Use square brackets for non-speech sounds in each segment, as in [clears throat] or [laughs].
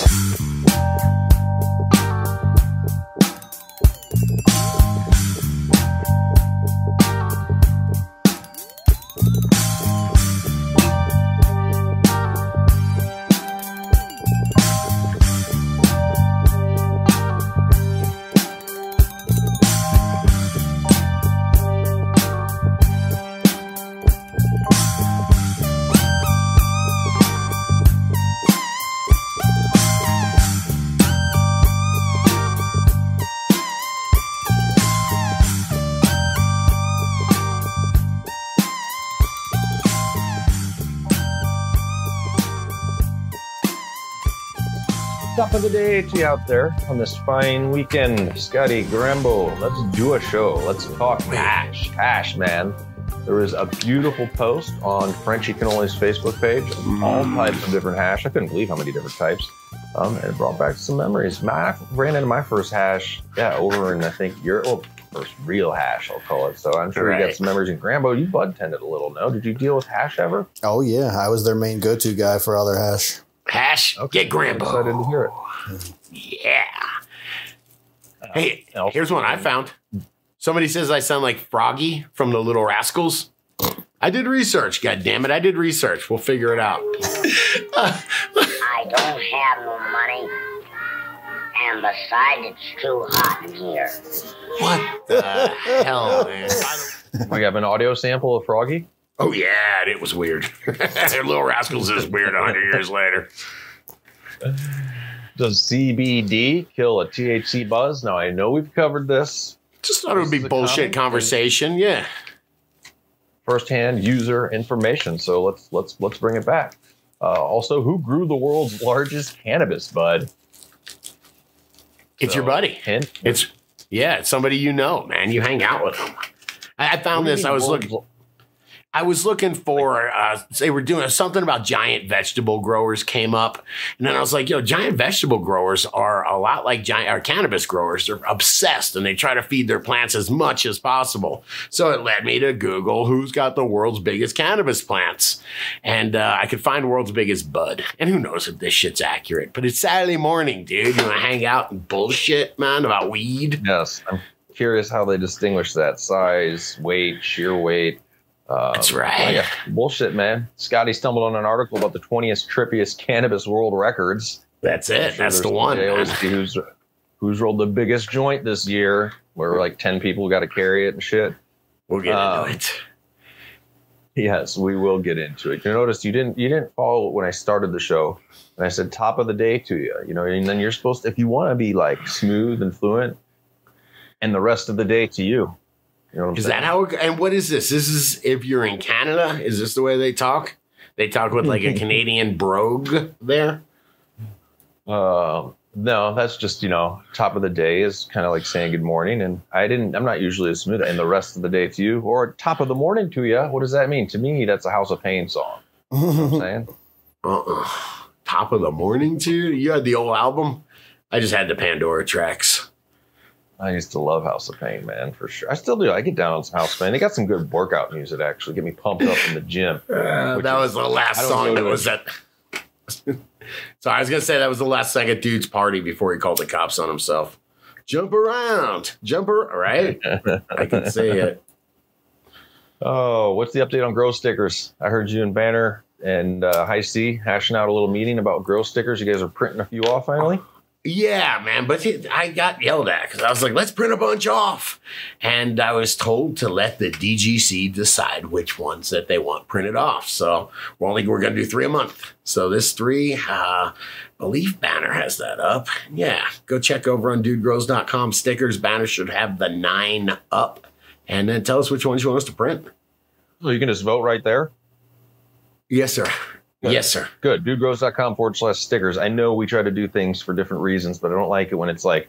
Mm-hmm. Top of the day to you out there on this fine weekend. Scotty Grambo, let's do a show. Let's talk hash. Hash, man. There is a beautiful post on Frenchy Cannoli's Facebook page of all types of different hash. I couldn't believe how many different types. Um, and it brought back some memories. My, I ran into my first hash, yeah, over in I think Europe. Well, first real hash, I'll call it. So I'm sure you got some memories in Grambo. You bud tended a little, no? Did you deal with hash ever? Oh yeah, I was their main go-to guy for all their hash. Hash, get Excited to Grambo. hear it. Yeah. Hey, uh, Elf. here's one I mm. found. Somebody says I sound like Froggy from the Little Rascals. I did research. God damn it, I did research. We'll figure it out. [laughs] I don't have no money. And besides, it's too hot in here. What the uh, hell, man? [laughs] We have an audio sample of Froggy. Oh yeah, it was weird. [laughs] Little Rascals is weird. hundred years later. Does CBD kill a THC buzz? Now I know we've covered this Just thought it would be This is a bullshit conversation. Yeah. firsthand user information. So let's let's let's bring it back. Uh, also, who grew the world's largest cannabis bud? It's your buddy. Hint. It's yeah, it's somebody you know, man. You hang out with them. I, I found this. I was looking. I was looking for. Uh, they were doing something about giant vegetable growers came up, and then I was like, "Yo, giant vegetable growers are a lot like giant or cannabis growers. They're obsessed, and they try to feed their plants as much as possible." So it led me to Google who's got the world's biggest cannabis plants, and uh, I could find world's biggest bud. And who knows if this shit's accurate? But it's Saturday morning, dude. You want to hang out and bullshit, man, about weed? Yes, I'm curious how they distinguish that size, weight, sheer weight. Um, That's right. yeah, bullshit, man. Scotty stumbled on an article about the 20th trippiest cannabis world records. That's it. sure That's the one. today. man. Let's see who's who's rolled the biggest joint this year. Where like 10 people got to carry it and shit. We'll get Um, into it. Yes, we will get into it. You notice you didn't you didn't follow when I started the show, and I said top of the day to you. You know, and then you're supposed to, if you want to be like smooth and fluent, and the rest of the day to you. You know Is saying? that how? It, and what is this? This is if you're in Canada. Is this the way they talk? They talk with like a [laughs] Canadian brogue there. Uh, no, that's just you know top of the day is kind of like saying good morning, and I didn't. I'm not usually as smooth. And the rest of the day to you, or top of the morning to you. What does that mean? To me, that's a House of Pain song. You know I'm [laughs] saying. Uh-uh. Top of the morning to you. You had the old album. I just had the Pandora tracks. I used to love House of Pain, man, for sure. I still do. I get down on some House of Pain. They got some good workout music, actually. Get me pumped up in the gym. [laughs] Uh, that is- was the last song that was at. [laughs] so I was gonna say that was the last at dude's party before he called the cops on himself. Jump around, jumper. Right? [laughs] I can see it. Oh, what's the update on grow stickers? I heard you and Banner and uh, High C hashing out a little meeting about grow stickers. You guys are printing a few off finally. Yeah, man, but it, I got yelled at because I was like, let's print a bunch off. And I was told to let the DGC decide which ones that they want printed off. So we're only, we're going to do three a month. So this three, uh, believe Banner has that up. Yeah, go check over on dudegrows.com. Stickers, Banner should have the nine up. And then tell us which ones you want us to print. So you can just vote right there. Yes, sir. Good. Yes, sir. Good. Dudegrows.com forward slash stickers. I know we try to do things for different reasons, but I don't like it when it's like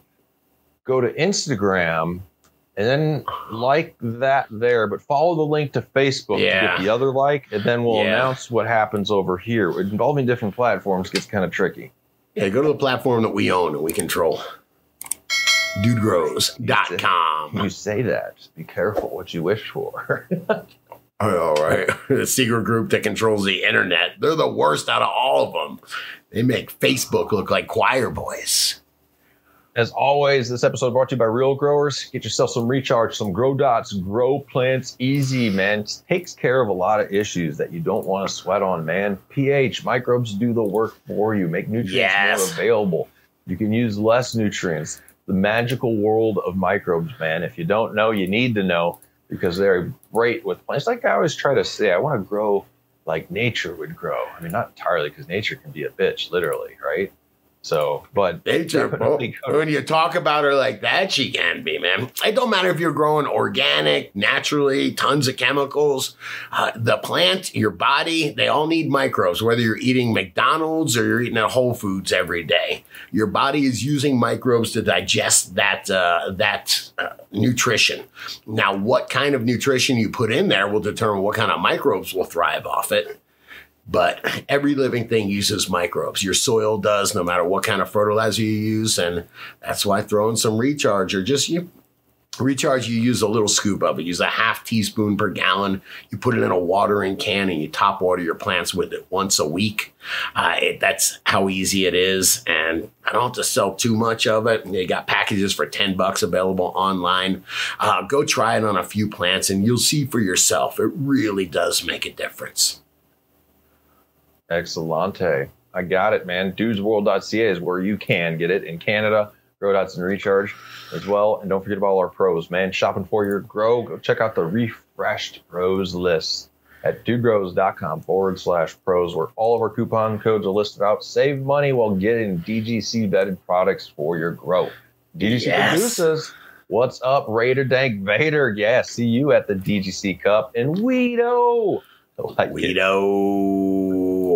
go to Instagram and then like that there, but follow the link to Facebook to get the other like, and then we'll Yeah. announce what happens over here. Involving different platforms gets kind of tricky. Yeah, go to the platform that we own and we control. Dudegrows.com. You say that. Just be careful what you wish for. [laughs] I know, right? [laughs] the secret group that controls the internet. They're the worst out of all of them. They make Facebook look like choir boys. As always, this episode brought to you by Real Growers. Get yourself some recharge, some grow dots, grow plants easy, man. It takes care of a lot of issues that you don't want to sweat on, man. pH, microbes do the work for you, make nutrients Yes. more available. You can use less nutrients. The magical world of microbes, man. If you don't know, you need to know because they're great with plants. Like I always try to say, I want to grow like nature would grow. I mean, not entirely because nature can be a bitch, literally, right? So, but definitely. When you talk about her like that, she can be, man. It don't matter if you're growing organic, naturally, tons of chemicals. Uh, the plant, your body, they all need microbes. Whether you're eating McDonald's or you're eating at Whole Foods every day, your body is using microbes to digest that uh, that uh, nutrition. Now, what kind of nutrition you put in there will determine what kind of microbes will thrive off it. But every living thing uses microbes. Your soil does, no matter what kind of fertilizer you use. And that's why throwing some recharge or just you recharge, you use a little scoop of it. Use a half teaspoon per gallon. You put it in a watering can and you top water your plants with it once a week. Uh, it, that's how easy it is. And I don't have to sell too much of it. They got packages for 10 bucks available online. Uh, go try it on a few plants and you'll see for yourself. It really does make a difference. Excellente. I got it, man. Dudesworld.ca is where you can get it in Canada. Grow Dots and Recharge as well. And don't forget about all our pros, man. Shopping for your grow. Go check out the refreshed pros list at dudegrows.com forward slash pros, where all of our coupon codes are listed out. Save money while getting DGC vetted products for your grow. DGC Yes. produces. What's up, Raider Dank Vader? Yeah, see you at the DGC Cup in Weedo. Like it.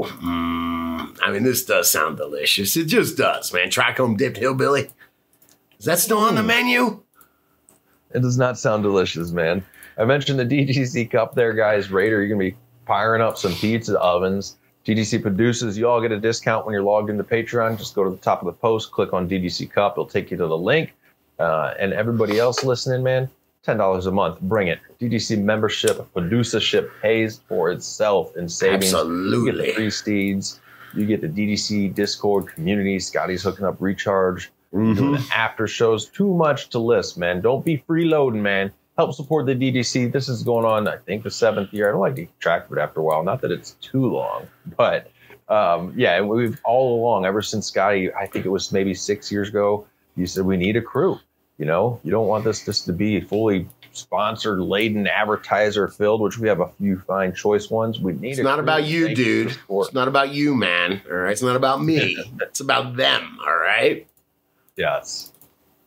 Mm, I mean, this does sound delicious. It just does, man. Trichome dipped hillbilly. Is that still on the menu? It does not sound delicious, man. I mentioned the DGC Cup there, guys. Raider, you're going to be firing up some pizza ovens. DGC produces. You all get a discount when you're logged into Patreon. Just go to the top of the post, click on DGC Cup. It'll take you to the link. Uh, and everybody else listening, man, $10 a month. Bring it. DGC membership, producership pays for itself in savings. You get Absolutely. the free steeds. You get the DGC Discord community. Scotty's hooking up recharge. Mhm. Doing the after shows. Too much to list, man. Don't be freeloading, man. Help support the DGC. This is going on, I think, the seventh year. I don't like to keep track of it after a while. Not that it's too long, but um, yeah, we've all along, ever since Scotty, I think it was maybe six years ago, you said we need a crew. You know, you don't want this just to be fully sponsored, laden, advertiser filled, which we have a few fine choice ones. We need It's not about you, dude. It's not about you, man. All right. It's not about me. [laughs] it's about them. All right. Yes.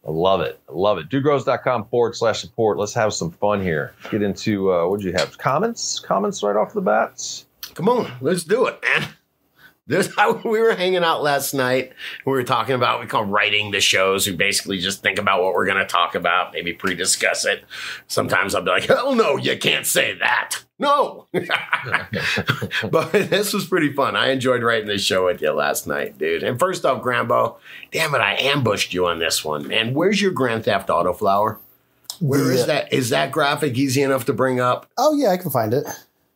I love it. I love it. Dudegrows.com forward slash support. Let's have some fun here. Get into uh what'd you have? Comments? Comments right off the bat? Come on, let's do it, man. This [laughs] we were hanging out last night. We were talking about we call writing the shows. We basically just think about what we're going to talk about, maybe pre-discuss it. Sometimes I'll be like, "Hell no, you can't say that." No, [laughs] but [laughs] this was pretty fun. I enjoyed writing this show with you last night, dude. And first off, Grambo, damn it, I ambushed you on this one, man. Where's your Grand Theft Auto flower? Where is The- that? Is that graphic easy enough to bring up? Oh yeah, I can find it.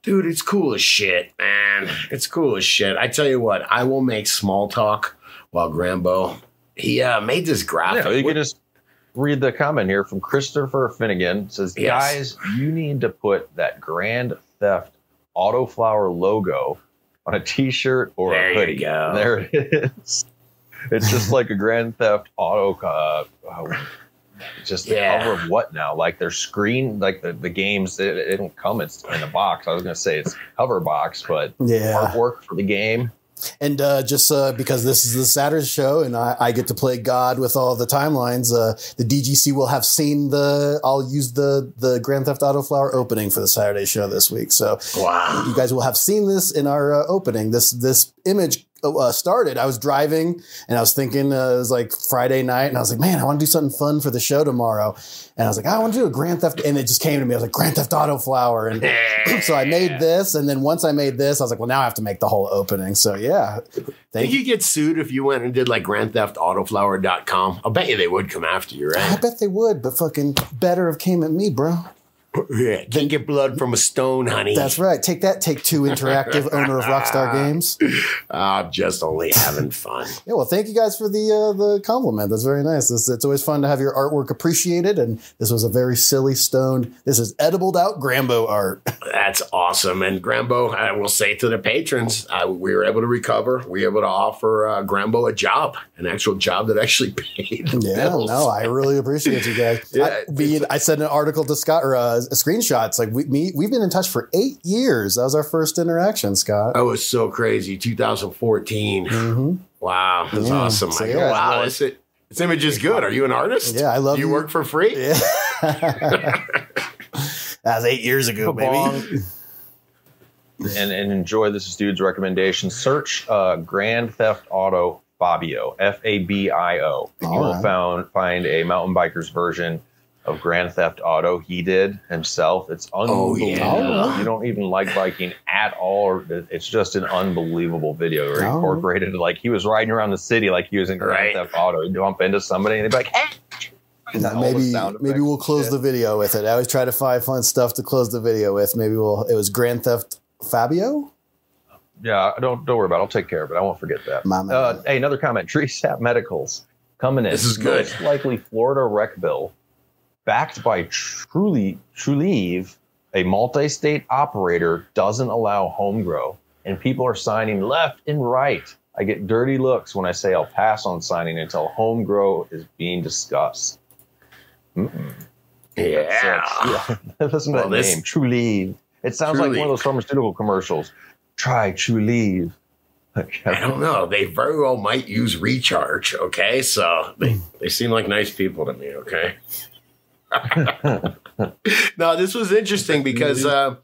Dude, it's cool as shit, man. It's cool as shit. I tell you what, I will make small talk while Grambo. He uh, made this graphic. Yeah, you can just read the comment here from Christopher Finnegan. It says, Yes. guys, you need to put that Grand Theft Autoflower logo on a t-shirt or There a you hoodie. go. There it is. [laughs] It's just like a Grand Theft Auto uh, uh, just the Yeah. cover of what now? Like their screen, like the, the games, it, it don't come it's in a box. I was gonna say it's cover box, but Yeah. artwork for the game. And uh, just uh, because this is the Saturday show and I, I get to play God with all the timelines, uh, the DGC will have seen the. I'll use the the Grand Theft Auto Flower opening for the Saturday show this week. So wow. you guys will have seen this in our uh, opening. This this image uh, started. I was driving and I was thinking uh, it was like Friday night, and I was like, man, I want to do something fun for the show tomorrow. And I was like, I want to do a Grand Theft, and it just came to me. I was like, Grand Theft Auto Flower, and [laughs] so I made this. And then once I made this, I was like, well, now I have to make the whole opening. So yeah, Think thank you. you get sued if you went and did like Grand Theft GrandTheftAutoflower.com? I'll bet you they would come after you, I bet they would, but fucking better have came at me, bro. Can't get blood from a stone, honey. That's right. Take that, Take Two [laughs] Interactive, owner of Rockstar Games. I'm just only having fun. [laughs] Yeah, well, thank you guys for the uh, the compliment. That's very nice. It's, it's always fun to have your artwork appreciated, and this was a very silly stoned. This is edibled out Grambo art. [laughs] That's awesome. And Grambo, I will say to the patrons, uh, we were able to recover. We were able to offer uh, Grambo a job, an actual job that actually paid. the Yeah, bills. no, I really appreciate you guys. Yeah, I, being, I sent an article to Scott or uh, a screenshot. It's like we me, we've been in touch for eight years. That was our first interaction, Scott. That was so crazy. 2014. hmm Wow, that's Yeah. awesome. So, yeah, wow, well, this, this image is good. Are you an artist? Yeah, I love Do you you. work for free? Yeah. [laughs] that was eight years ago, baby. And, and enjoy this dude's recommendation. Search uh, Grand Theft Auto Fabio, F A B I O. You will right. found, find a mountain biker's version of Grand Theft Auto. He did himself. It's Oh, unbelievable. yeah. You don't even like biking at all. It's just an unbelievable video where he Oh. incorporated like he was riding around the city like he was in Grand Right. Theft Auto. He'd bump into somebody and they'd be like, "Hey." And maybe maybe we'll close the video with it. I always try to find fun stuff to close the video with. Maybe we'll. It was Grand Theft Fabio. Yeah, don't don't worry about it. I'll take care of it. I won't forget that. My man. Uh, hey, another comment. [laughs] Tree Sap Medicals coming in. This is good. Most likely Florida rec bill, backed by Truly Trulieve, a multi-state operator, doesn't allow home grow, and people are signing left and right. I get dirty looks when I say I'll pass on signing until home grow is being discussed. Mm-mm. Yeah. [laughs] yeah. Listen to Well, that this- name, Trulieve. It sounds like one of those pharmaceutical commercials. Try Trulieve. [laughs] I don't know. They very well might use recharge. Okay, so they, hmm. they seem like nice people to me. Okay. [laughs] no, this was interesting because uh,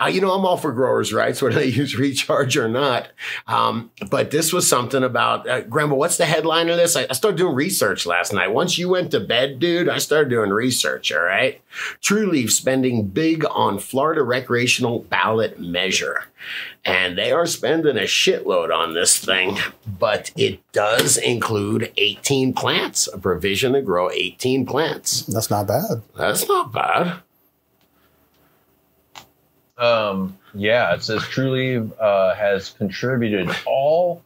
uh, you know I'm all for growers' rights, whether they use recharge or not. Um, but this was something about uh, Grambo. What's the headline of this? I, I started doing research last night. Once you went to bed, dude, I started doing research. All right. Trulieve spending big on Florida recreational ballot measure. And they are spending a shitload on this thing, but it does include 18 plants, a provision to grow 18 plants. That's not bad. That's not bad. Um, yeah, it says Trulieve uh, has contributed all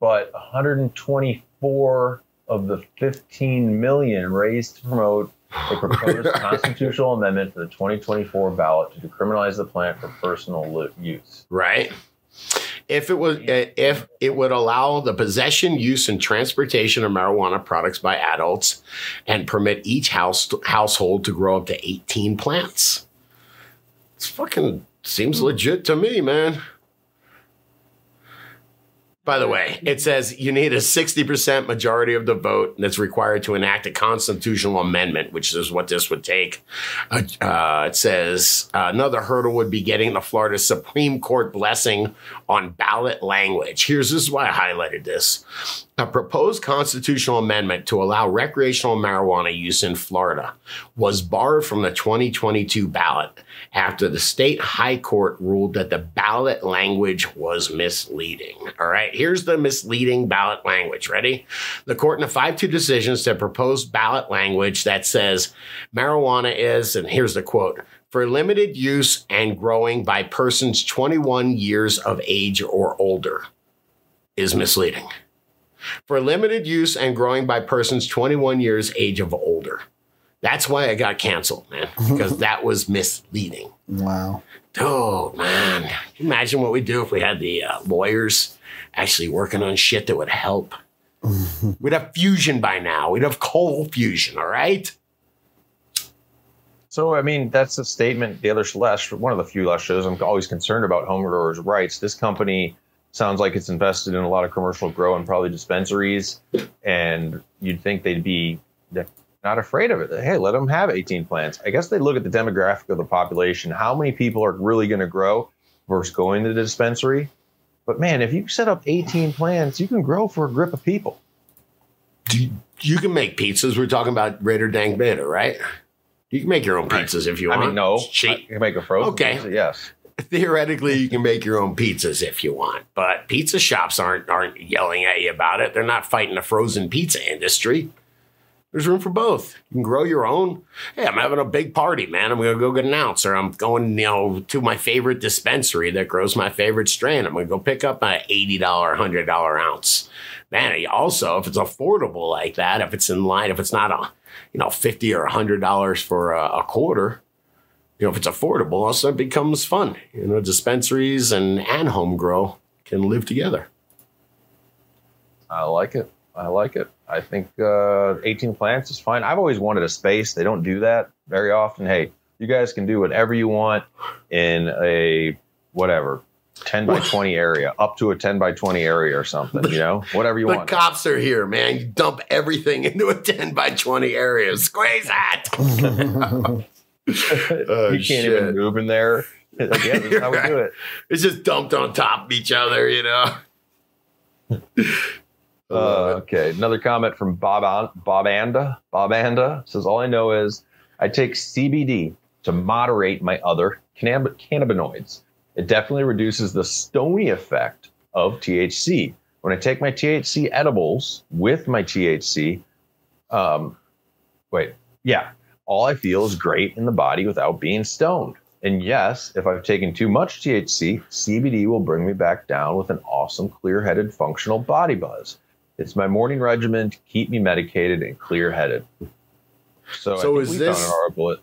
but 124 of the 15 million raised to promote a proposed [laughs] constitutional amendment for the 2024 ballot to decriminalize the plant for personal use. Right? If it was, if it would allow the possession, use, and transportation of marijuana products by adults, and permit each house household to grow up to 18 plants, it's fucking seems legit to me, man. By the way, it says you need a 60% majority of the vote that's required to enact a constitutional amendment, which is what this would take. Uh, uh, it says uh, another hurdle would be getting the Florida Supreme Court blessing on ballot language. Here's this is why I highlighted this. A proposed constitutional amendment to allow recreational marijuana use in Florida was barred from the 2022 ballot after the state high court ruled that the ballot language was misleading. All right, here's the misleading ballot language. Ready? The court in a 5 2 decision said proposed ballot language that says marijuana is, and here's the quote, for limited use and growing by persons 21 years of age or older is misleading. For limited use and growing by persons 21 years age of older. That's why I got canceled, man, because [laughs] that was misleading. Wow. Oh, man. Imagine what we'd do if we had the uh, lawyers actually working on shit that would help. [laughs] We'd have fusion by now. We'd have cold fusion, all right? So, I mean, that's a statement. The other last, one of the few last shows, I'm always concerned about home growers' rights. This company sounds like it's invested in a lot of commercial grow and probably dispensaries, and you'd think they'd be not afraid of it. Hey, let them have 18 plants. I guess they look at the demographic of the population, how many people are really going to grow versus going to the dispensary. But man, if you set up 18 plants, you can grow for a grip of people. You can make pizzas. We're talking about Raider Dank Vader, right? You can make your own pizzas if you want. I mean, no, It's cheap. I can make a frozen. Okay. pizza, yes. theoretically you can make your own pizzas if you want but pizza shops aren't aren't yelling at you about it they're not fighting the frozen pizza industry There's room for both. You can grow your own. Hey, I'm having a big party, man. I'm gonna go get an ounce, or I'm going, you know, to my favorite dispensary that grows my favorite strain. I'm gonna go pick up an eighty dollar, hundred dollar ounce. Man, also if it's affordable like that, if it's in line, if it's not a, you know, fifty or hundred dollars for a, a quarter, you know, if it's affordable, also it becomes fun. You know, dispensaries and and home grow can live together. I like it. I like it. I think uh, 18 plants is fine. I've always wanted a space. They don't do that very often. Hey, you guys can do whatever you want in a whatever 10 by [laughs] 20 area, up to a 10 by 20 area or something, you know, whatever you the want. cops are here, man. You dump everything [laughs] into a 10 by 20 area. Squeeze that. [laughs] Oh, you can't shit. even move in there. Like, yeah, this is how we do it. It's just dumped on top of each other, you know? Uh, okay, another comment from Bob Bob Anda. Bob Anda says, "All I know is I take CBD to moderate my other cannab- cannabinoids. It definitely reduces the stony effect of THC. When I take my THC edibles with my THC, um, wait, yeah, all I feel is great in the body without being stoned. And yes, if I've taken too much THC, CBD will bring me back down with an awesome, clear headed, functional body buzz. It's my morning regimen to keep me medicated and clear headed. So, I So think is we this- found an article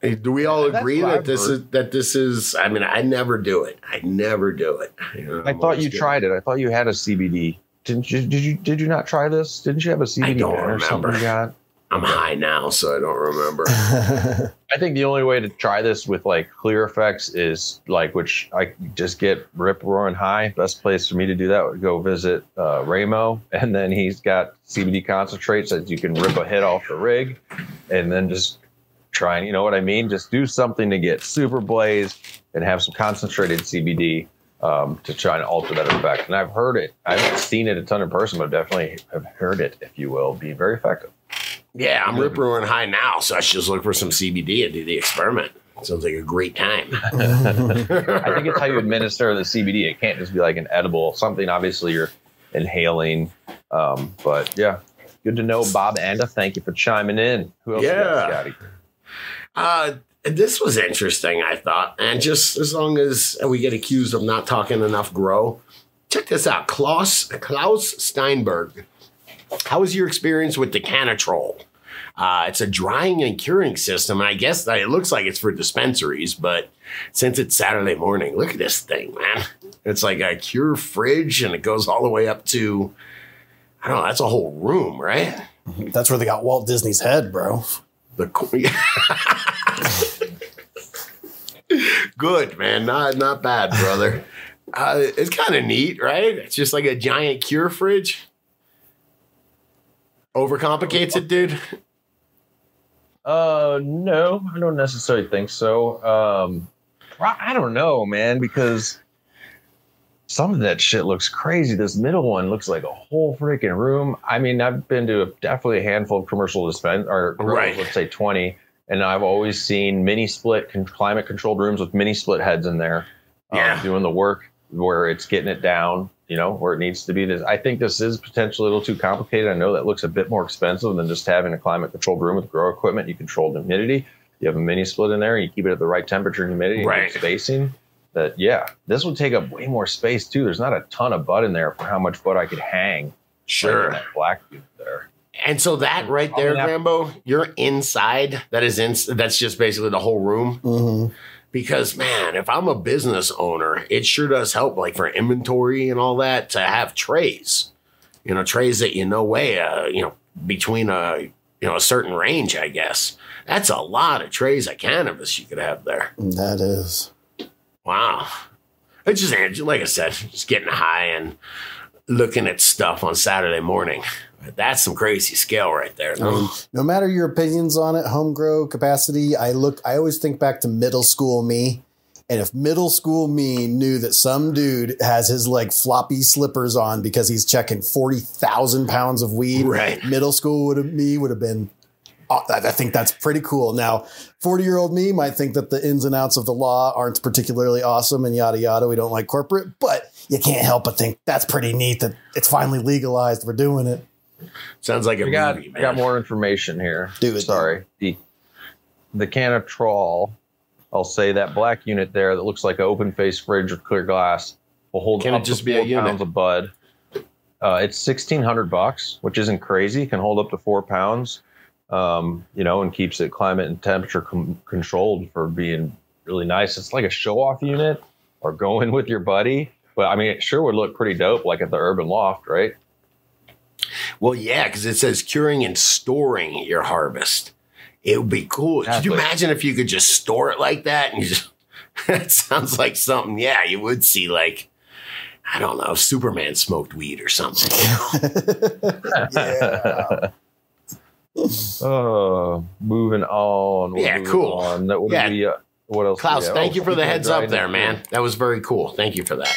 Hey, Do we all That's agree that I've this heard. is that this is? I mean, I never do it. I never do it. You know, I thought you tried it. I thought you had a CBD. Didn't you? Did you? Did you not try this? Didn't you have a CBD don't pen or something? You got? I'm high now, so I don't remember. [laughs] I think the only way to try this with like clear effects is like, which I just get rip roaring high. Best place for me to do that would go visit uh, Ramo, [laughs] and then he's got CBD concentrates that you can rip a hit off the rig, and then just try and you know what I mean. Just do something to get super blazed and have some concentrated CBD um, to try and alter that effect. And I've heard it. I haven't seen it a ton in person, but definitely have heard it, if you will, be very effective. Yeah, I'm rip roaring high now, so I should just look for some CBD and do the experiment. Sounds like a great time. [laughs] [laughs] I think it's how you administer the CBD. It can't just be like an edible something. Obviously, you're inhaling. Um, but yeah, good to know, Bob Anda. Thank you for chiming in. Who else? you got, Yeah. Scotty? Uh, this was interesting, I thought. And just as long as we get accused of not talking enough grow, check this out. Klaus, Klaus Steinberg. How was your experience with the Cannatrol? Uh, it's a drying and curing system. And I guess that it looks like it's for dispensaries, but since it's Saturday morning, look at this thing, man. It's like a cure fridge and it goes all the way up to, I don't know, that's a whole room, right? [laughs] That's where they got Walt Disney's head, bro. The [laughs] good man, not not bad, brother. Uh, it's kind of neat, right? It's just like a giant cure fridge. Overcomplicates it, dude. Uh, no, I don't necessarily think so. Um, I don't know, man, because some of that shit looks crazy. This middle one looks like a whole freaking room. I mean, I've been to a, definitely a handful of commercial dispense or Right. let's say twenty, and I've always seen mini split con- climate controlled rooms with mini split heads in there, um, Yeah. doing the work where it's getting it down. You know where it needs to be. This, I think this is potentially a little too complicated. I know that looks a bit more expensive than just having a climate controlled room with grow equipment. You control the humidity. You have a mini split in there. And you keep it at the right temperature and humidity, and Right. spacing. That yeah, this would take up way more space too. There's not a ton of bud in there for how much bud I could hang. like, in Sure. that black dude there. And so that right there, Probably Grambo, you're inside. That is in. That's just basically the whole room. hmm Because man, if I'm a business owner, it sure does help, like for inventory and all that, to have trays. You know, trays that you know weigh, uh, you know, between a you know a certain range. I guess that's a lot of trays of cannabis you could have there. That is. Wow, it's just like I said, just getting high and looking at stuff on Saturday morning. That's some crazy scale right there. I mean, um, no matter your opinions on it, home grow capacity, I look, I always think back to middle school me. And if middle school me knew that some dude has his like floppy slippers on because he's checking 40,000 pounds of weed, Right. middle school would have, me would have been, oh, I I think that's pretty cool. Now, 40 year old me might think that the ins and outs of the law aren't particularly awesome and yada yada. We don't like corporate, but you can't help but think that's pretty neat that it's finally legalized. We're doing it. Sounds like a We got, movie, man. got more information here. Do it. Sorry. The the trawl. I'll say that black unit there that looks like an open face fridge with clear glass will hold Can it up just to be a four unit? pounds of bud. Uh, it's sixteen hundred bucks, which isn't crazy. Can hold up to four pounds, um, you know, and keeps it climate and temperature com- controlled for being really nice. It's like a show off unit or going [laughs] with your buddy. But I mean, it sure would look pretty dope, like at the Urban Loft, right? Well, yeah, because it says curing and storing your harvest. It would be cool. Could you imagine if you could just store it like that? And you just, [laughs] that sounds like something, yeah, you would see like, I don't know, Superman smoked weed or something. [laughs] yeah. Uh, moving on. We're Yeah, moving cool. On. That would Yeah. be uh, what else? do Klaus, thank Oh, you for the heads up drying there, it, man. That was very cool. Thank you for that.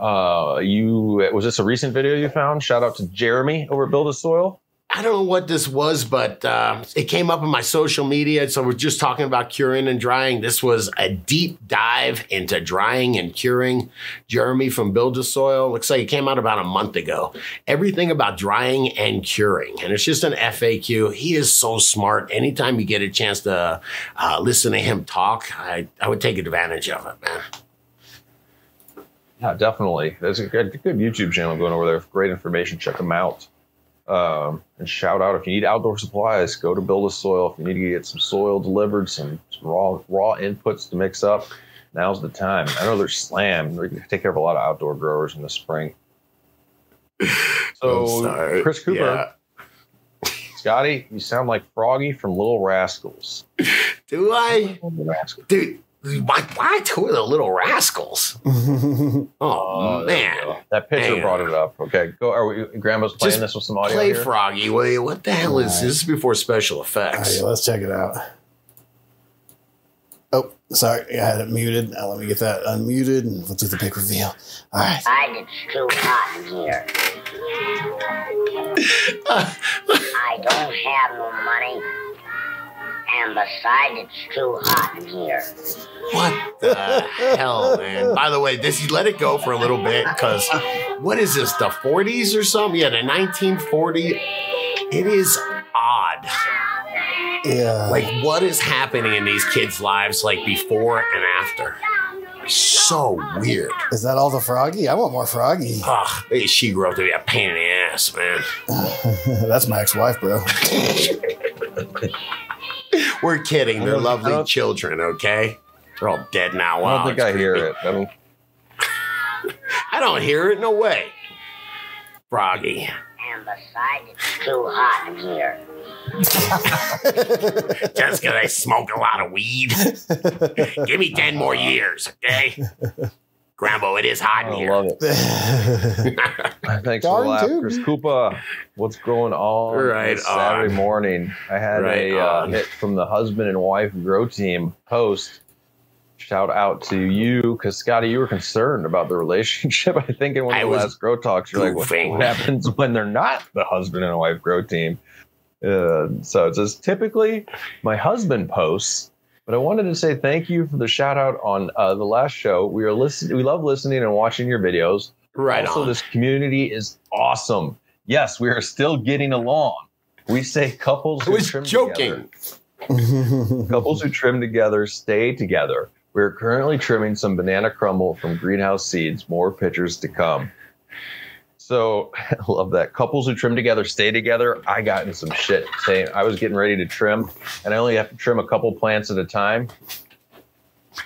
Uh, you was this a recent video you found? Shout out to Jeremy over Build a Soil. I don't know what this was, but uh, it came up in my social media. So we're just talking about curing and drying. This was a deep dive into drying and curing. Jeremy from Build a Soil looks like it came out about a month ago. Everything about drying and curing, and it's just an FAQ. He is so smart. Anytime you get a chance to uh, listen to him talk, I, I would take advantage of it, man. Yeah, definitely. There's a good, good YouTube channel going over there. Great information. Check them out. Um, and shout out if you need outdoor supplies, go to Build a Soil. If you need to get some soil delivered, some, some raw raw inputs to mix up, now's the time. I know they're slammed. They can take care of a lot of outdoor growers in the spring. So. Chris Cooper, Yeah. Scotty, you sound like Froggy from Little Rascals. [laughs] Do I? Rascals. Dude, why, why two of the little rascals? [laughs] Oh, oh, there you man. That picture Man. brought it up. Okay, go. Are we? Grambo's playing Just this with some audio Play here. Froggy. Wait, what the hell is Alright. this? Is before special effects. right, let's check it out. Oh, sorry, I had it muted. Now let me get that unmuted and we'll do the big reveal. All right. Besides, it's too hot in here. [laughs] I don't have no money. And besides, it's too hot in here. What the uh, hell, man? By the way, this you let it go for a little bit because what is this? The 40s or something? Yeah, the 1940. It is odd. Yeah. Like what is happening in these kids' lives, like before and after? So weird. Is that all the froggy? I want more froggy. Ugh, she grew up to be a pain in the ass, man. [laughs] That's my ex-wife, bro. [laughs] We're kidding. They're I don't- I lovely don't- children, okay? They're all dead now. I don't think it's I hear it. I don't. [laughs] I don't hear it. No way. Froggy. And besides, it's too hot in here. [laughs] Just because I smoke a lot of weed. [laughs] Give me 10 more years, okay? Grambo, it is hot in I here. love it. [laughs] [laughs] Thanks for Darn the laugh, tootin'. Chris Koopa. What's going on Right this Saturday on. morning? I had Right a uh, hit from the husband and wife grow team post. Shout out to you because Scotty, you were concerned about the relationship. [laughs] I think in one I of the last grow talks, you're like, what, what happens when they're not the husband and wife grow team? Uh, so it says typically my husband posts, but I wanted to say thank you for the shout out on uh, the last show. We are listening. We love listening and watching your videos. Right also, on. this community is awesome. Yes, we are still getting along. We say couples I who was trim joking. together, couples who trim together stay together. We are currently trimming some banana crumble from greenhouse seeds. More pictures to come. So [laughs] I love that. Couples who trim together stay together. I got in some shit saying I was getting ready to trim, and I only have to trim a couple plants at a time.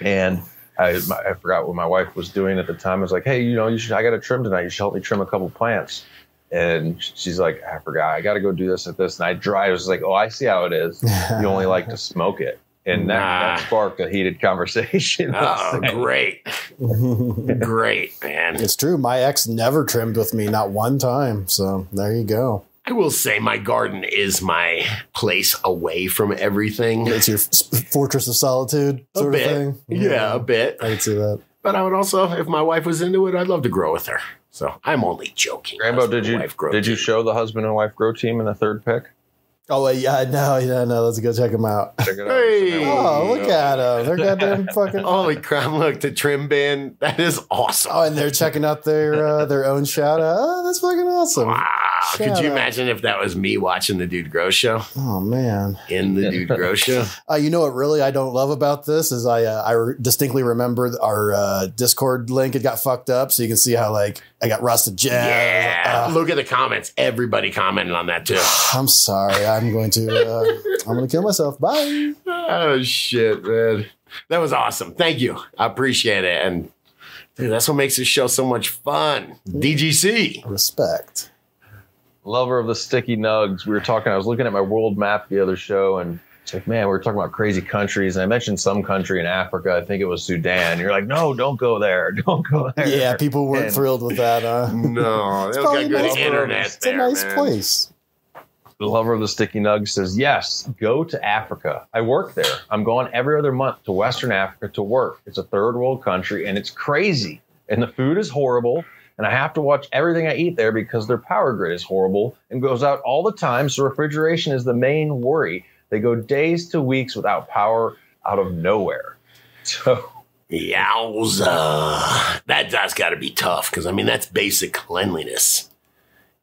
And I, my, I forgot what my wife was doing at the time. I was like, "Hey, you know, you should. I got to trim tonight. You should help me trim a couple plants." And she's like, "I forgot. I got to go do this at this." And I dry. I was like, "Oh, I see how it is. You only like to [laughs] smoke it." And that, Nah. that sparked a heated conversation. [laughs] Oh, great. [laughs] Great, man. it's true. My ex never trimmed with me, not one time. So there you go. I will say my garden is my place away from everything. It's your fortress of solitude A sort bit. of thing. Yeah, a bit. I can see that. But I would also, if my wife was into it, I'd love to grow with her. So I'm only joking. Grambo, Husband did you and wife grow did you show the husband and wife grow team in the third pick? Oh wait, yeah, no, yeah, no. Let's go check them out. Check it out. Hey. Oh, look at them! They're [laughs] goddamn fucking. Holy crap! Look, the trim bin. That is awesome. Oh, and they're checking out their uh, their own shout out. Oh, that's fucking awesome. wow. Ah, could you out. imagine if that was me watching the Dude Grows show Oh man. in the Dude Grows [laughs] show? Uh, you know what really I don't love about this is I uh, I distinctly remember our uh, Discord link had got fucked up, so you can see how like I got rusted jazz. Yeah, Uh, look at the comments. Everybody commented on that too. [sighs] I'm sorry. I'm going to uh, [laughs] I'm going to kill myself. Bye. Oh shit, man. That was awesome. Thank you. I appreciate it. And dude, that's what makes this show so much fun. DGC. Respect. Lover of the sticky nugs. We were talking. I was looking at my world map the other show, and it's like, man, we're talking about crazy countries, and I mentioned some country in Africa. I think it was Sudan. You're like, no, don't go there. [laughs] Don't go there. Yeah, people weren't And- thrilled with that. Uh, [laughs] No, they probably got good nice. internet it's there, a nice man. place. The lover of the sticky nugs says, Yes, go to Africa. I work there. I'm going every other month to Western Africa to work. It's a third world country and it's crazy. And the food is horrible. And I have to watch everything I eat there because their power grid is horrible and goes out all the time. So refrigeration is the main worry. They go days to weeks without power out of nowhere. [laughs] So Yowza. That that's got to be tough because, I mean, that's basic cleanliness.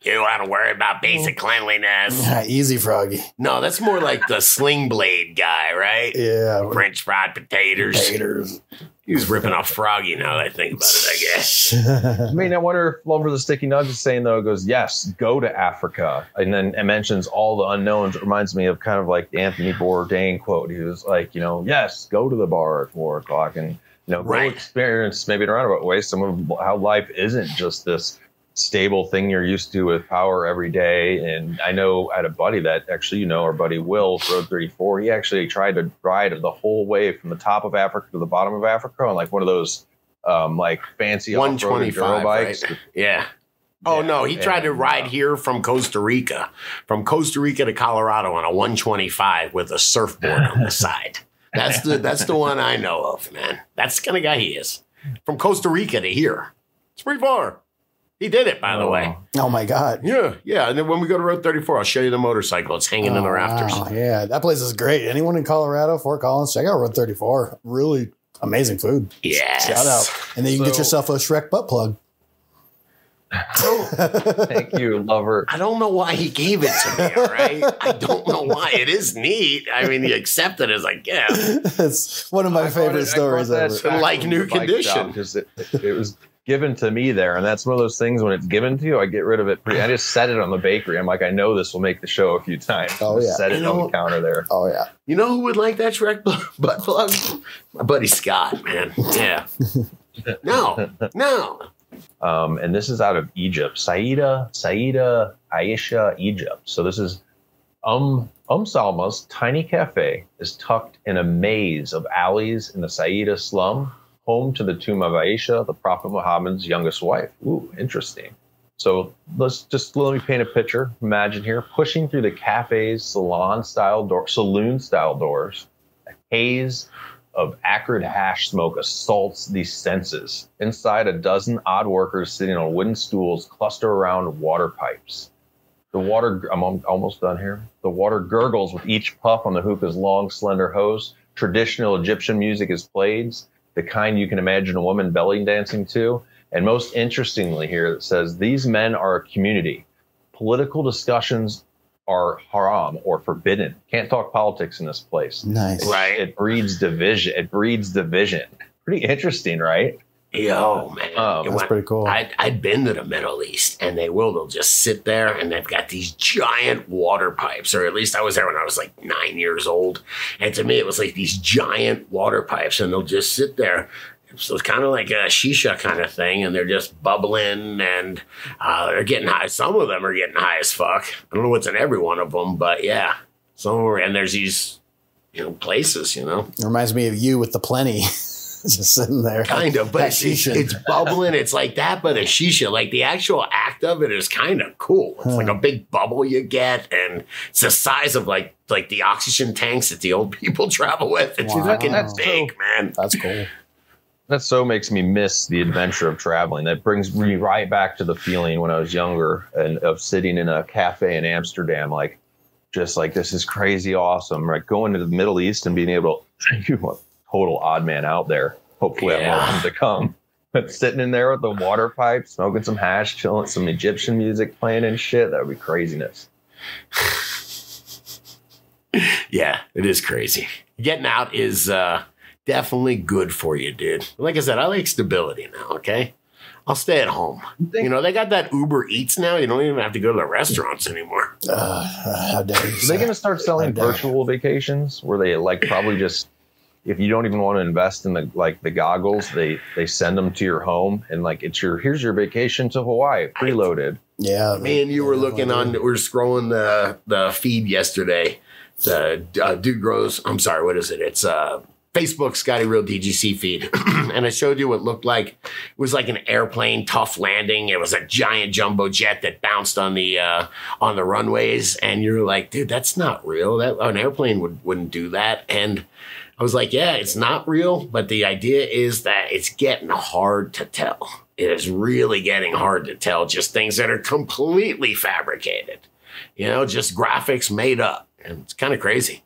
You don't have to worry about basic mm. cleanliness. [laughs] Yeah, easy, Froggy. No, that's more like the sling blade guy, right? Yeah. French fried potatoes. Haters. He was ripping off Froggy now that I think about it, I guess. [laughs] I mean, I wonder if Lover of the Sticky Nugs is saying though, it goes, yes, go to Africa, and then it mentions all the unknowns. It reminds me of kind of like the Anthony Bourdain quote. He was like, you know, yes, go to the bar at four o'clock, and you know, go experience maybe in a roundabout way some of how life isn't just this stable thing you're used to with power every day. And I know I had a buddy that actually, you know, our buddy Will, Road 34, he actually tried to ride the whole way from the top of Africa to the bottom of Africa on like one of those um, like fancy off-road 125, enduro bikes. right? Yeah. Oh Yeah, no, he tried to ride uh, here from Costa Rica, from Costa Rica to Colorado on a 125 with a surfboard on the [laughs] side. That's the that's the one I know of, man. That's the kind of guy he is. From Costa Rica to here. It's pretty far. He did it, by the way. Oh. oh my God. Yeah, yeah. And then when we go to Road 34, I'll show you the motorcycle. It's hanging in the Oh, rafters. wow. Yeah, that place is great. Anyone in Colorado, Fort Collins, check out Road 34. Really amazing food. Yeah. Shout out. And then you can get yourself a Shrek butt plug. [laughs] Thank you, lover. I don't know why he gave it to me, all right? I don't know why. It is neat. I mean, he accepted it as a gift. [laughs] it's one of my favorite stories ever. Like new condition. because it, it was given to me there, and that's one of those things when it's given to you, I get rid of it. Pretty, I just set it on the bakery. I'm like, I know this will make the show a few times. Oh, Just yeah. set it You know- on the counter there. Oh yeah. You know who would like that Shrek [laughs] butt plug? My buddy Scott, man. Yeah. [laughs] No, no. Um, and this is out of Egypt, Saida, Saida, Aisha, Egypt. So this is Um Um Salma's tiny cafe is tucked in a maze of alleys in the Saida slum, home to the tomb of Aisha, the Prophet Muhammad's youngest wife. Ooh, interesting. So let's just let me paint a picture. Imagine here pushing through the cafe's salon style door, saloon style doors, a haze of acrid hash smoke assaults the senses. Inside, a dozen odd workers sitting on wooden stools cluster around water pipes. The water, I'm almost done here. The water gurgles with each puff on the hookah's long, slender hose. Traditional Egyptian music is played, the kind you can imagine a woman belly dancing to. And most interestingly, here it says these men are a community. Political discussions are haram or forbidden. Can't talk politics in this place. Nice. Right. It breeds division. It breeds division. Pretty interesting, right? Yo, man. Oh, It That's went- pretty cool. I'd, I'd been to the Middle East, and they will. They'll just sit there, and they've got these giant water pipes, or at least I was there when I was like nine years old. And to me, it was like these giant water pipes, and they'll just sit there. So it's kind of like a shisha kind of thing, and they're just bubbling, and uh, they're getting high. Some of them are getting high as fuck. I don't know what's in every one of them, but yeah, some are, and there's these, you know, places, you know. It reminds me of you with the plenty. [laughs] [laughs] Just sitting there. Kind of, but That it's, it's, bubbling. It's like that, but a shisha. Like the actual act of it is kind of cool. It's like a big bubble you get, and it's the size of like like the oxygen tanks that the old [laughs] people travel with. It's Wow. fucking That's big, man. That's cool. That so makes me miss the adventure of traveling. That brings me right back to the feeling when I was younger and of sitting in a cafe in Amsterdam, like just like this is crazy awesome. Right, going to the Middle East and being able to thank [laughs] you a total odd man out there. Hopefully, I have Yeah. more of them to come. sitting in there with the water pipe, smoking some hash, chilling, some Egyptian music playing and shit. That would be craziness. [laughs] Yeah, it is crazy. Getting out is uh, definitely good for you, dude. Like I said, I like stability now. Okay, I'll stay at home. You know, they got that Uber Eats now. You don't even have to go to the restaurants anymore. Uh, how dare you? Are they going to start selling I doubt it. virtual vacations where they like probably just if you don't even want to invest in the like the goggles, they they send them to your home and like it's your here's your vacation to Hawaii preloaded. Yeah, Me and you were looking on. We were scrolling the the feed yesterday. The uh, dude grows. I'm sorry. What is it? It's uh Facebook Scotty Real DGC feed, [clears throat] and I showed you what looked like it was like an airplane tough landing. It was a giant jumbo jet that bounced on the uh, on the runways, and you're like, dude, that's not real. That an airplane would wouldn't do that. And I was like, yeah, it's not real, but the idea is that it's getting hard to tell. It is really getting hard to tell just things that are completely fabricated. You know, just graphics made up. And it's kind of crazy.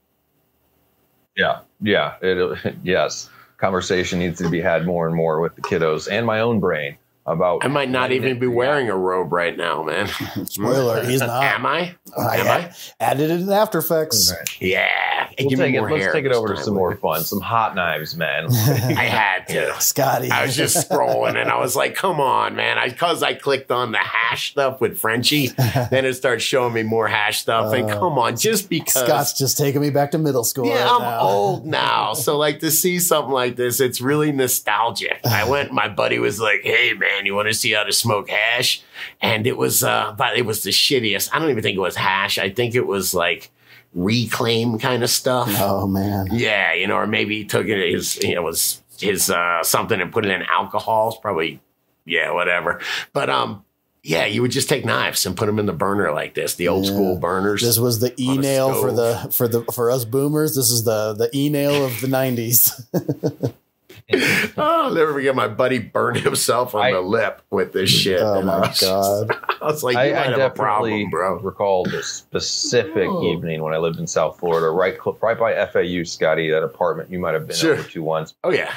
Yeah, yeah, it, [laughs] yes. Conversation needs to be had more and more with the kiddos and my own brain about. I might not even be wearing a robe right now, man. [laughs] Spoiler, he's not. Am I? I Am I? added it in After Effects. Yeah. We'll Give me take it, more let's hair take it over to some more fun, some hot knives, man. [laughs] I had to. Scotty. I was just scrolling and I was like, come on, man. I cause I clicked on the hash stuff with Frenchie, [laughs] then it starts showing me more hash stuff. and Uh, come on, just because Scott's just taking me back to middle school. Yeah, right I'm now. old now. So like to see something like this, it's really nostalgic. I went, my buddy was like, Hey man, you want to see how to smoke hash? And it was uh but it was the shittiest. I don't even think it was hash. I think it was like reclaim kind of stuff. Oh man. Yeah, you know, or maybe he took it his you know, was his uh something and put it in alcohol. It's probably yeah, whatever. But um yeah, you would just take knives and put them in the burner like this, the old Yeah. school burners. This was the e nail for the for the for us boomers. This is the the e nail of the nineties. [laughs] [laughs] Oh, I'll never forget my buddy burned himself on I- the lip with this oh shit. oh And I my was, god. [laughs] I was like, you I, might I have a definitely problem, bro. recall this specific Oh. evening when I lived in South Florida, right right by FAU, Scotty, that apartment you might have been Sure. over to once. Oh yeah,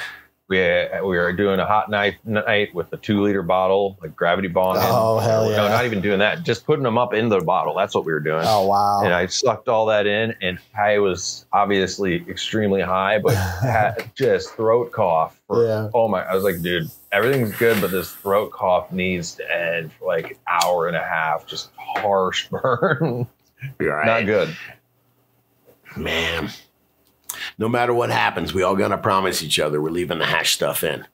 We, we were doing a hot knife night with a two liter bottle, like gravity bong. Oh, hell yeah! No, not even doing that. Just putting them up in the bottle. That's what we were doing. Oh wow. And I sucked all that in, and I was obviously extremely high, but [laughs] had just throat cough. For, Yeah. Oh my! I was like, dude, everything's good, but this throat cough needs to end for like an hour and a half. Just harsh [laughs] burn. right, Not good. man. No matter what happens, we all gonna promise each other we're leaving the hash stuff in,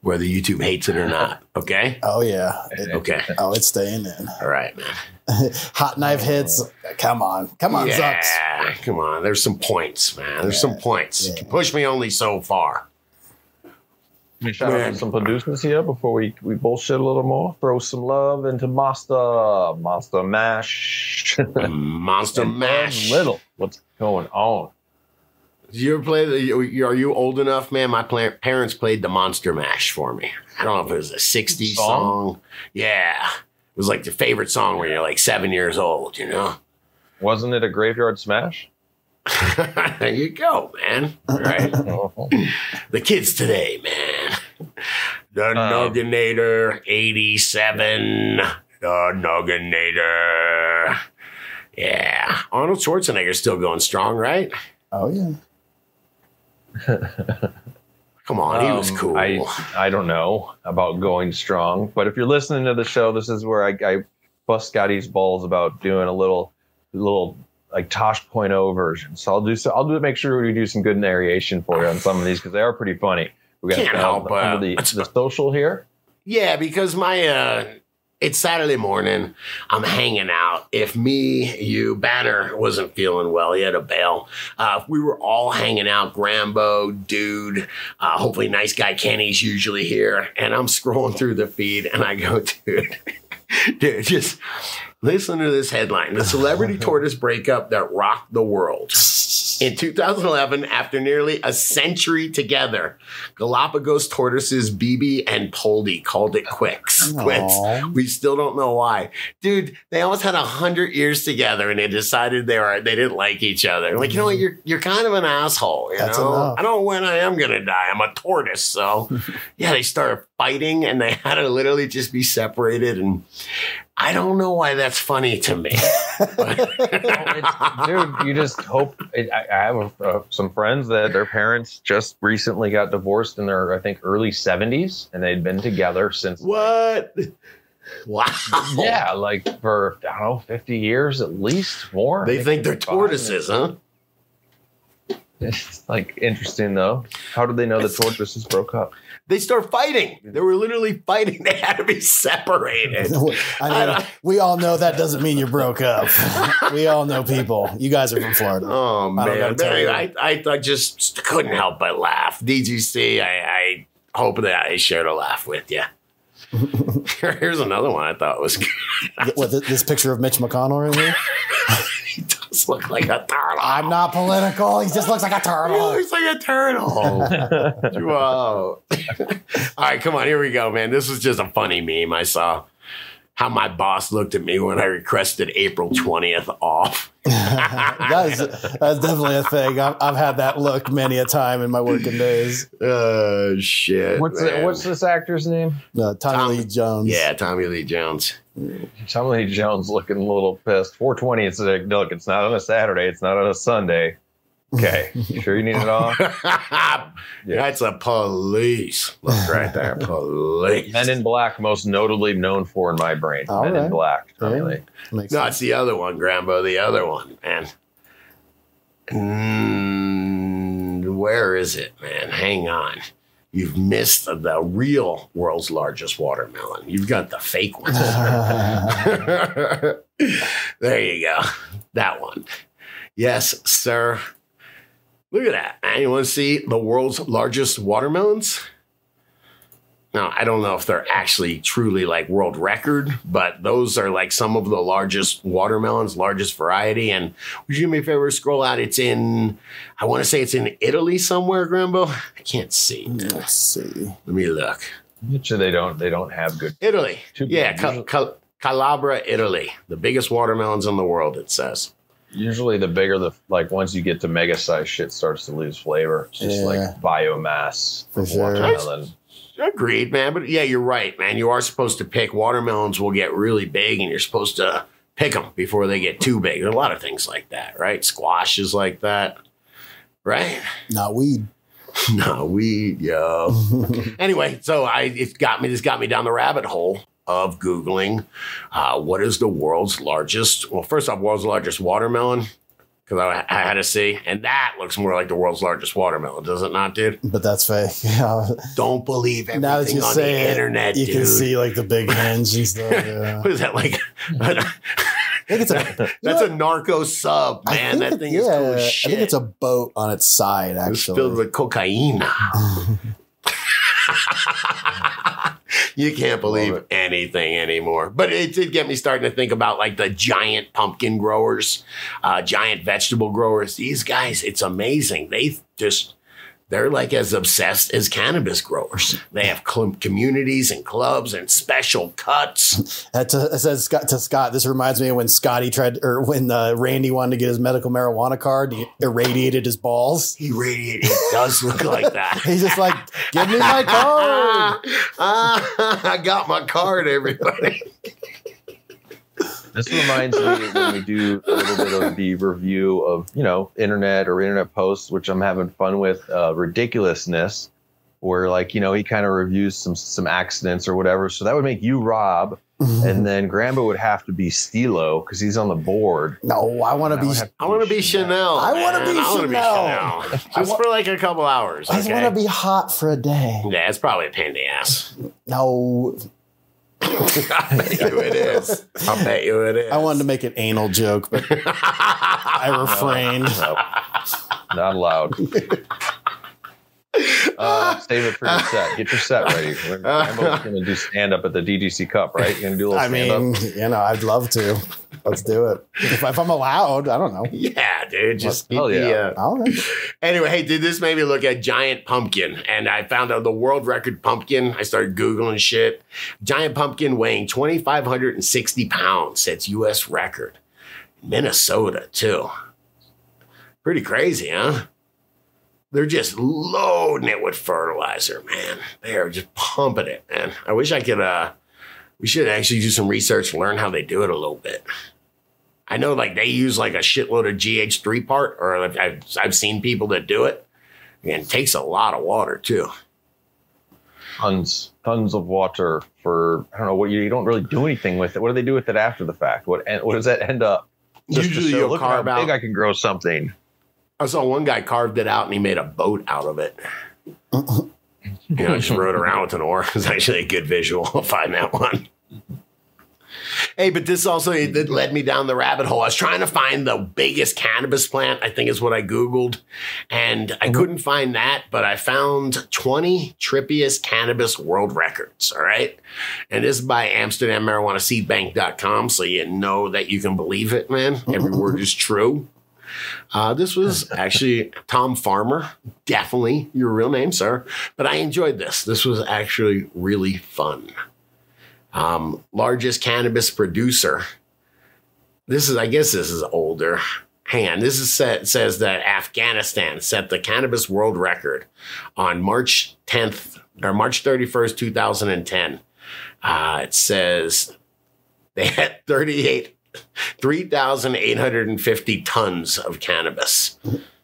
whether YouTube hates it or not. Okay, oh yeah. It- okay, oh, it's staying in. all right, man. [laughs] Hot knife hits. Come on. Come on, Zucks. Yeah, come on. There's some points, man. There's some points. You can push me only so far. Let me shout out to some producers here before we, we bullshit a little more. Throw some love into Master Monster Mash. Mm, Monster [laughs] Mash. Little. What's going on? Did you ever play the? you- Are you old enough, man? My parents played the Monster Mash for me. I don't know if it was a '60s song. Song? Yeah, it was like your favorite song when you're like seven years old. You know. Wasn't it a graveyard smash? [laughs] there you go, man. Right. [laughs] Oh. the kids today, man. The um, Nugginator '87. The Nugginator. Yeah, Arnold Schwarzenegger's still going strong, right? Oh yeah. [laughs] Come on, he was Um, cool. I I don't know about going strong, but if you're listening to the show, this is where I, I bust Scotty's balls about doing a little little like Tosh point oh version. So I'll do so I'll do make sure we do some good narration for you on some of these because they are pretty funny. We got Can't uh, help, uh, under the, the social here. Yeah, because my uh it's Saturday morning. I'm hanging out. If me, you, Banner wasn't feeling well, he had a bail. Uh, we were all hanging out, Grambo, dude, uh, hopefully nice guy Kenny's usually here. And I'm scrolling through the feed and I go, [laughs] dude, dude, just listen to this headline. The celebrity [laughs] tortoise breakup that rocked the world. In 2011, after nearly a century together, Galapagos tortoises Bibi and Poldi called it quicks. Quits. We still don't know why. Dude, they almost had a hundred years together and they decided they were they didn't like each other. Like, you know what, mm-hmm. you're you're kind of an asshole, you That's know? enough. I don't know when I am gonna die. I'm a tortoise. So [laughs] yeah, they started fighting and they had to literally just be separated. And I don't know why that's funny to me. [laughs] It's- dude, you just hope. I, I have uh, some friends that their parents just recently got divorced in their, I think, early 70s, and they'd been together since. what? [laughs] Wow. Yeah, like for, I don't know, 50 years at least more. I They think they're tortoises, huh? It's like interesting though. How did they know the tortoises broke up? They start fighting. They were literally fighting. [laughs] They had to be separated. [laughs] I mean, we all know that doesn't mean you broke up. we all know people. You guys are from Florida. Oh I man, gotta tell you. I, I, I just couldn't help but laugh. DGC, I, I hope that I shared a laugh with you. [laughs] Here's another one I thought was good. What this picture of Mitch McConnell right here? He does look like a turtle. I'm not political. He just looks like a turtle. He turtle. looks like a turtle. [laughs] Whoa. [laughs] All right, come on. Here we go, man. This was just a funny meme I saw. How my boss looked at me when I requested April 20th off. [laughs] [laughs] that's, that's definitely a thing. I've, I've had that look many a time in my working days. Oh, shit. What's the, what's this actor's name? Uh, Tommy Tom- Lee Jones. Yeah, Tommy Lee Jones. Tommy Lee Jones looking a little pissed. 420. It's like, look, it's not on a Saturday. It's not on a Sunday. Okay, you [laughs] sure you need it off? [laughs] That's a police. Look [laughs] right there. Police. Men in Black, most notably known for in my brain. All Men right. in Black. Yeah. No, it's the other one, Grambo. The other one, man. Mm, where is it, man? Hang on. You've missed the real world's largest watermelon. You've got the fake one. there you go. That one. Yes, sir. Look at that, man. You want to see the world's largest watermelons? Now, I don't know if they're actually truly like world record, but those are like some of the largest watermelons, largest variety. And would you do me a favor, scroll out? It's in, I want to say it's in Italy somewhere, Grambo. I can't see. Let's see. Let me look. Sure they don't. They don't have good. Italy. Yeah. Cal- Cal- Calabria, Italy. The biggest watermelons in the world, it says. Usually, the bigger the like, once you get to mega size, shit starts to lose flavor. It's just Yeah. like biomass For from sure. watermelon. Agreed, man. But yeah, you're right, man. You are supposed to pick watermelons will get really big, and you're supposed to pick them before they get too big. There are a lot of things like that, right? Squash is like that, right? Not weed. [laughs] no weed, yo. [laughs] anyway, so I it got me. This got me down the rabbit hole of googling uh, what is the world's largest. Well, first off, world's largest watermelon. Because I, I had to see, and that looks more like the world's largest watermelon, does it not, dude? but that's fake. [laughs] Yeah. Don't believe everything Now that you on say the it, internet, you dude. can see like the big hinge and stuff. [laughs] Yeah. What is that like? [laughs] I think it's a, That's a narco sub, man. That it- thing is yeah, cool as I think it's a boat on its side, actually. It's filled with cocaine. You can't believe anything anymore. But it did get me starting to think about like the giant pumpkin growers, uh, giant vegetable growers. These guys, it's amazing. They just they're like as obsessed as cannabis growers. They have cl- communities and clubs and special cuts. That says Scott to Scott. This reminds me of when Scotty tried, or when uh, Randy wanted to get his medical marijuana card. He irradiated his balls. He radiated. It does look like that. [laughs] He's just like, "Give me my card." [laughs] Ah, [laughs] I got my card, everybody. This reminds me when we do a little bit of the review of, you know, internet or internet posts, which I'm having fun with, uh, ridiculousness, where like, you know, he kind of reviews some some accidents or whatever. So that would make you Rob, and then Grambo would have to be Steelo because he's on the board. No, I want to be. I want to be Chanel. I wanna be Chanel. Chanel. I Just wa- for like a couple hours. I just okay? want to be hot for a day. Yeah, it's probably a pain in the ass. No, [laughs] I bet you it is. I bet you it is. I wanted to make an anal joke, but [laughs] I refrained. No, not allowed. [laughs] Uh, save it for your set. Get your set ready. Grambo's going to do stand up at the DGC Cup, right? You're going to do a little I stand up. mean, you know, I'd love to. Let's do it. If, if I'm allowed, I don't know. [laughs] Yeah, dude. dude. Just Hell get the, yeah. uh, All right. Anyway, hey, dude, this made me look at giant pumpkin, and I found out the world record pumpkin. I started googling shit. Giant pumpkin weighing twenty five hundred and sixty pounds. That's U.S. record. Minnesota too. Pretty crazy, huh? They're just loading it with fertilizer, man. They are just pumping it, man. I wish I could. uh We should actually do some research and learn how they do it a little bit. I know like they use like a shitload of GH3 part, or I've, I've, seen people that do it. And it takes a lot of water too. Tons, tons of water for I don't know what you, you don't really do anything with it. What do they do with it after the fact? What what does that end up? Just to Usually show, you'll look carve how big out. I can grow something. I saw one guy carved it out and he made a boat out of it. [laughs] you know, just rode around with an oar. [laughs] It's actually a good visual. I'll find that one. Hey, but this also it led me down the rabbit hole. I was trying to find the biggest cannabis plant, I think is what I Googled. And I mm-hmm. couldn't find that, but I found 20 trippiest cannabis world records. All right. And this is by Amsterdam Marijuana Seedbank.com. So you know that you can believe it, man. Every mm-hmm. word is true. Uh, this was [laughs] actually Tom Farmer. Definitely your real name, sir. But I enjoyed this. This was actually really fun. Um, largest cannabis producer. This is, I guess, this is older. Hang on. This is set, says that Afghanistan set the cannabis world record on March 10th or March 31st, 2010. Uh, it says they had 38 3,850 tons of cannabis,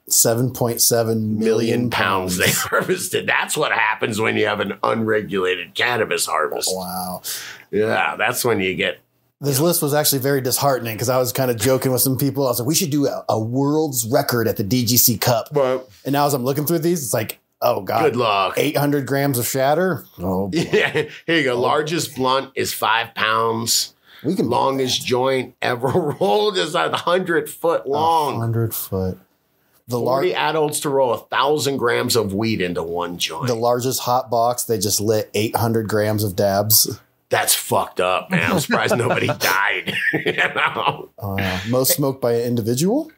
7.7 million million pounds they harvested. That's what happens when you have an unregulated cannabis harvest. Wow. Yeah, that's when you get. This list was actually very disheartening because I was kind of joking with some people. I was like, we should do a, a world's record at the DGC Cup. Well, And now as I'm looking through these, it's like, oh God. good luck. 800 grams of shatter. Oh, boy. [laughs] Yeah, here you go. Oh. Largest blunt is five pounds. We can Longest joint ever [laughs] rolled is a hundred foot long. 100 foot. The, lar- Forty adults to roll a thousand grams of weed into one joint. the largest hot box, they just lit 800 grams of dabs. That's fucked up, man. I'm surprised [laughs] nobody died. [laughs] you know? Uh, most smoked by an individual.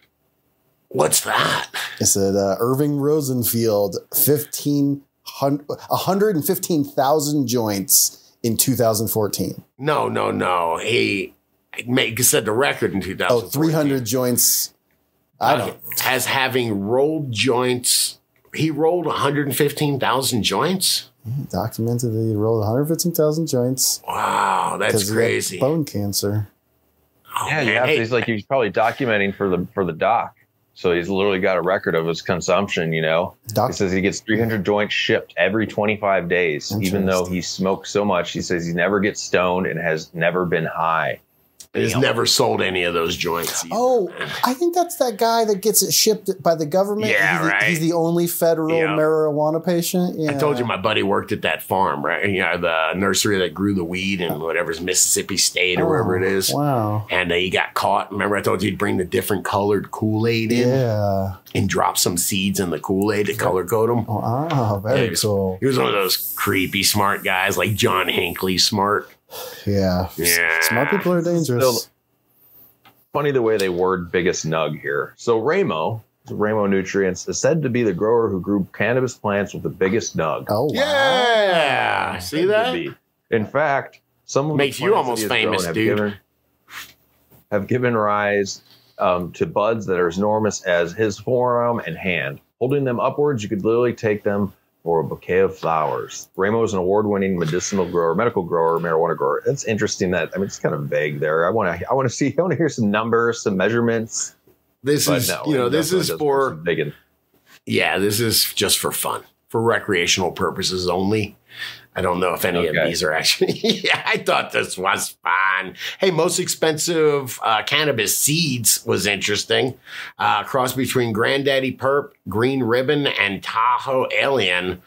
What's that? It's said uh, Irving Rosenfeld, 1500 115,000 joints in 2014. No, no, no. He make set the record in 2000. Oh, 300 joints. I don't. as having rolled joints. He rolled 115,000 joints. Mm-hmm. Documented that he rolled 115,000 joints. Wow, that's crazy. Bone cancer. Oh, Yeah, you man. Hey, he's like he's probably documenting for the for the doc. So he's literally got a record of his consumption, you know. Doc- He says he gets 300 joints shipped every 25 days, even though he smokes so much. He says he never gets stoned and has never been high. He's never sold any of those joints. either, Oh. I think that's that guy that gets it shipped by the government. Yeah, he's the, right. He's the only federal Yeah. marijuana patient. Yeah. I told you my buddy worked at that farm, right? You know, the nursery that grew the weed in whatever's Mississippi State or wherever it Oh. Wow. And uh, he got caught. Remember, I told you he'd bring the different colored Kool Aid in Yeah. and drop some seeds in the Kool Aid to color code them. Wow. Yeah, Very he was- cool. He was one of those creepy smart guys like John Hinckley smart. Yeah. Yeah. Smart people are dangerous. Still- Funny the way they word biggest nug here. So Remo, Remo Nutrients, is said to be the grower who grew cannabis plants with the biggest nug. oh, wow. Yeah. See that? be. In fact, some of the Makes you almost that he has famous, have dude. Given, have given rise um, to buds that are as enormous as his forearm and hand. Holding them upwards, you could literally take them for a bouquet of flowers. Remo is an award-winning medicinal grower, medical grower, marijuana grower. It's interesting that I mean it's kind of vague there. I want to I want to see [laughs] I want to hear some numbers, some measurements. This But is, no, you know, this is for, yeah, this is just for fun, for recreational purposes only. I don't know if any of these are actually. [laughs] yeah, I thought this was fun. Hey, most expensive uh, cannabis seeds was interesting. Uh, cross between Granddaddy Purp, Green Ribbon, and Tahoe Alien.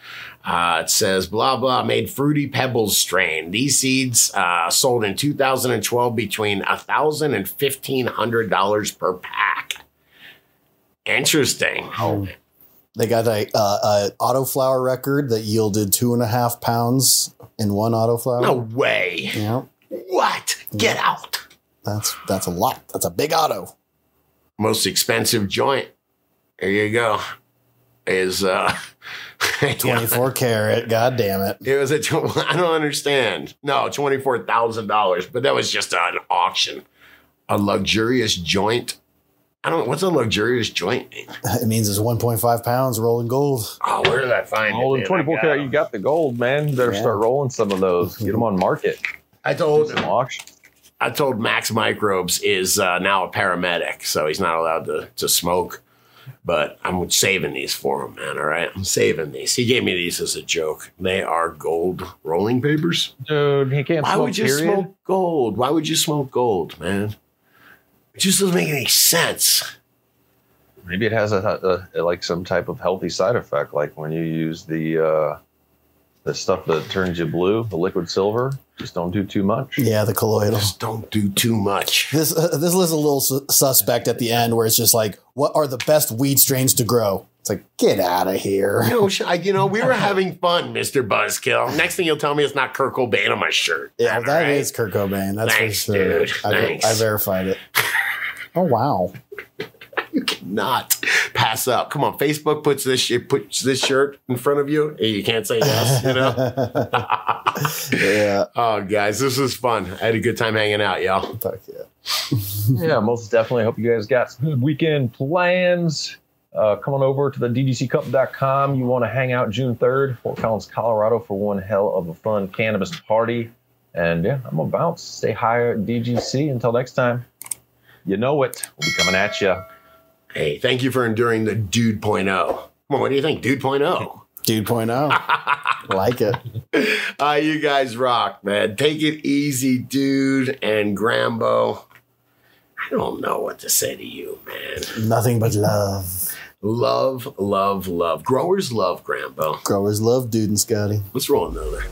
Uh, it says blah blah made fruity pebbles strain. These seeds uh, sold in 2012 between a thousand and fifteen hundred dollars per pack. Interesting. Oh. They got a, uh, a autoflower record that yielded two and a half pounds in one autoflower. No way. Yeah, What? Get out. that's that's a lot. That's a big auto. most expensive joint. There you go. Is uh, [laughs] 24 karat. God damn it. It was a. [laughs] I don't understand. No, twenty four thousand dollars, but that was just an auction. A luxurious joint. I don't. What's a luxurious joint? mean? It means it's 1.5 pounds rolling gold. Oh, where did I find Oh, it? in 24 I karat, you got the gold, man. You better Yeah. start rolling some of those. Get them on market. I told Some auction. I told Max Microbes is uh, now a paramedic, so he's not allowed to, to smoke. But I'm saving these for him, man. All right, I'm saving these. He gave me these as a joke. They are gold rolling papers. Dude, he can't Why smoke, would you period. smoke gold? Why would you smoke gold, man? It just doesn't make any sense. Maybe it has a, a, like some type of healthy side effect, like when you use the uh, the stuff that turns you blue, the liquid silver. Just don't do too much. Yeah, the colloidal. Just don't do too much. This uh, this list is a little su- suspect at the end, where it's just like, what are the best weed strains to grow? It's like, get out of here. You know, I- you know, we were [laughs] having fun, Mister Buzzkill. Next thing you'll tell me it's not Kurt Cobain on my shirt. Yeah, All that right? is Kurt Cobain. That's Thanks, for sure. dude. I, Thanks. I verified it. Oh wow! You cannot pass up. Come on, Facebook puts this shit puts this shirt in front of you, and you can't say yes. You know. [laughs] yeah, oh, guys, this was fun. I had a good time hanging out, y'all. fuck yeah. yeah, most definitely. Hope you guys got some good weekend plans. Uh, come on over to the dgccup.com. You want to hang out June 3rd, Fort Collins, Colorado, for one hell of a fun cannabis party. And yeah, I'm about to bounce. stay higher at DGC. Until next time, you know it. We'll be coming at you. Hey, thank you for enduring the Dude Point oh. Come on, what do you think, Dude Point oh? [laughs] Dude, point out. [laughs] like it. Uh, you guys rock, man. Take it easy, dude. And Grambo, I don't know what to say to you, man. Nothing but love. Love, love, love. Growers love Grambo. Growers love Dude and Scotty. Let's roll another.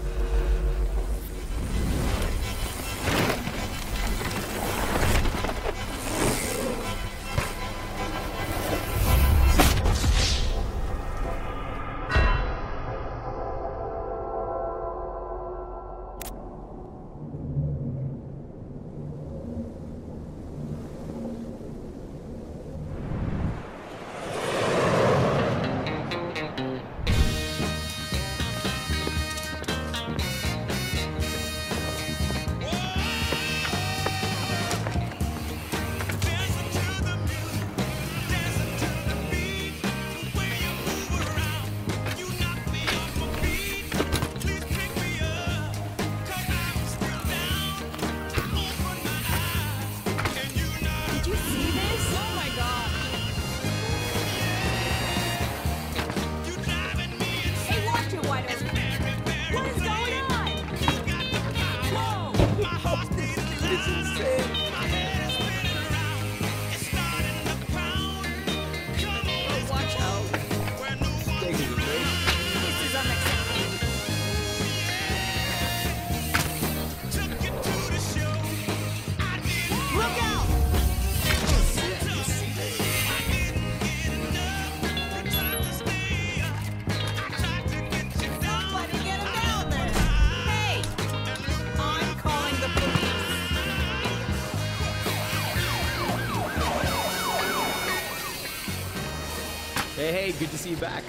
See you back.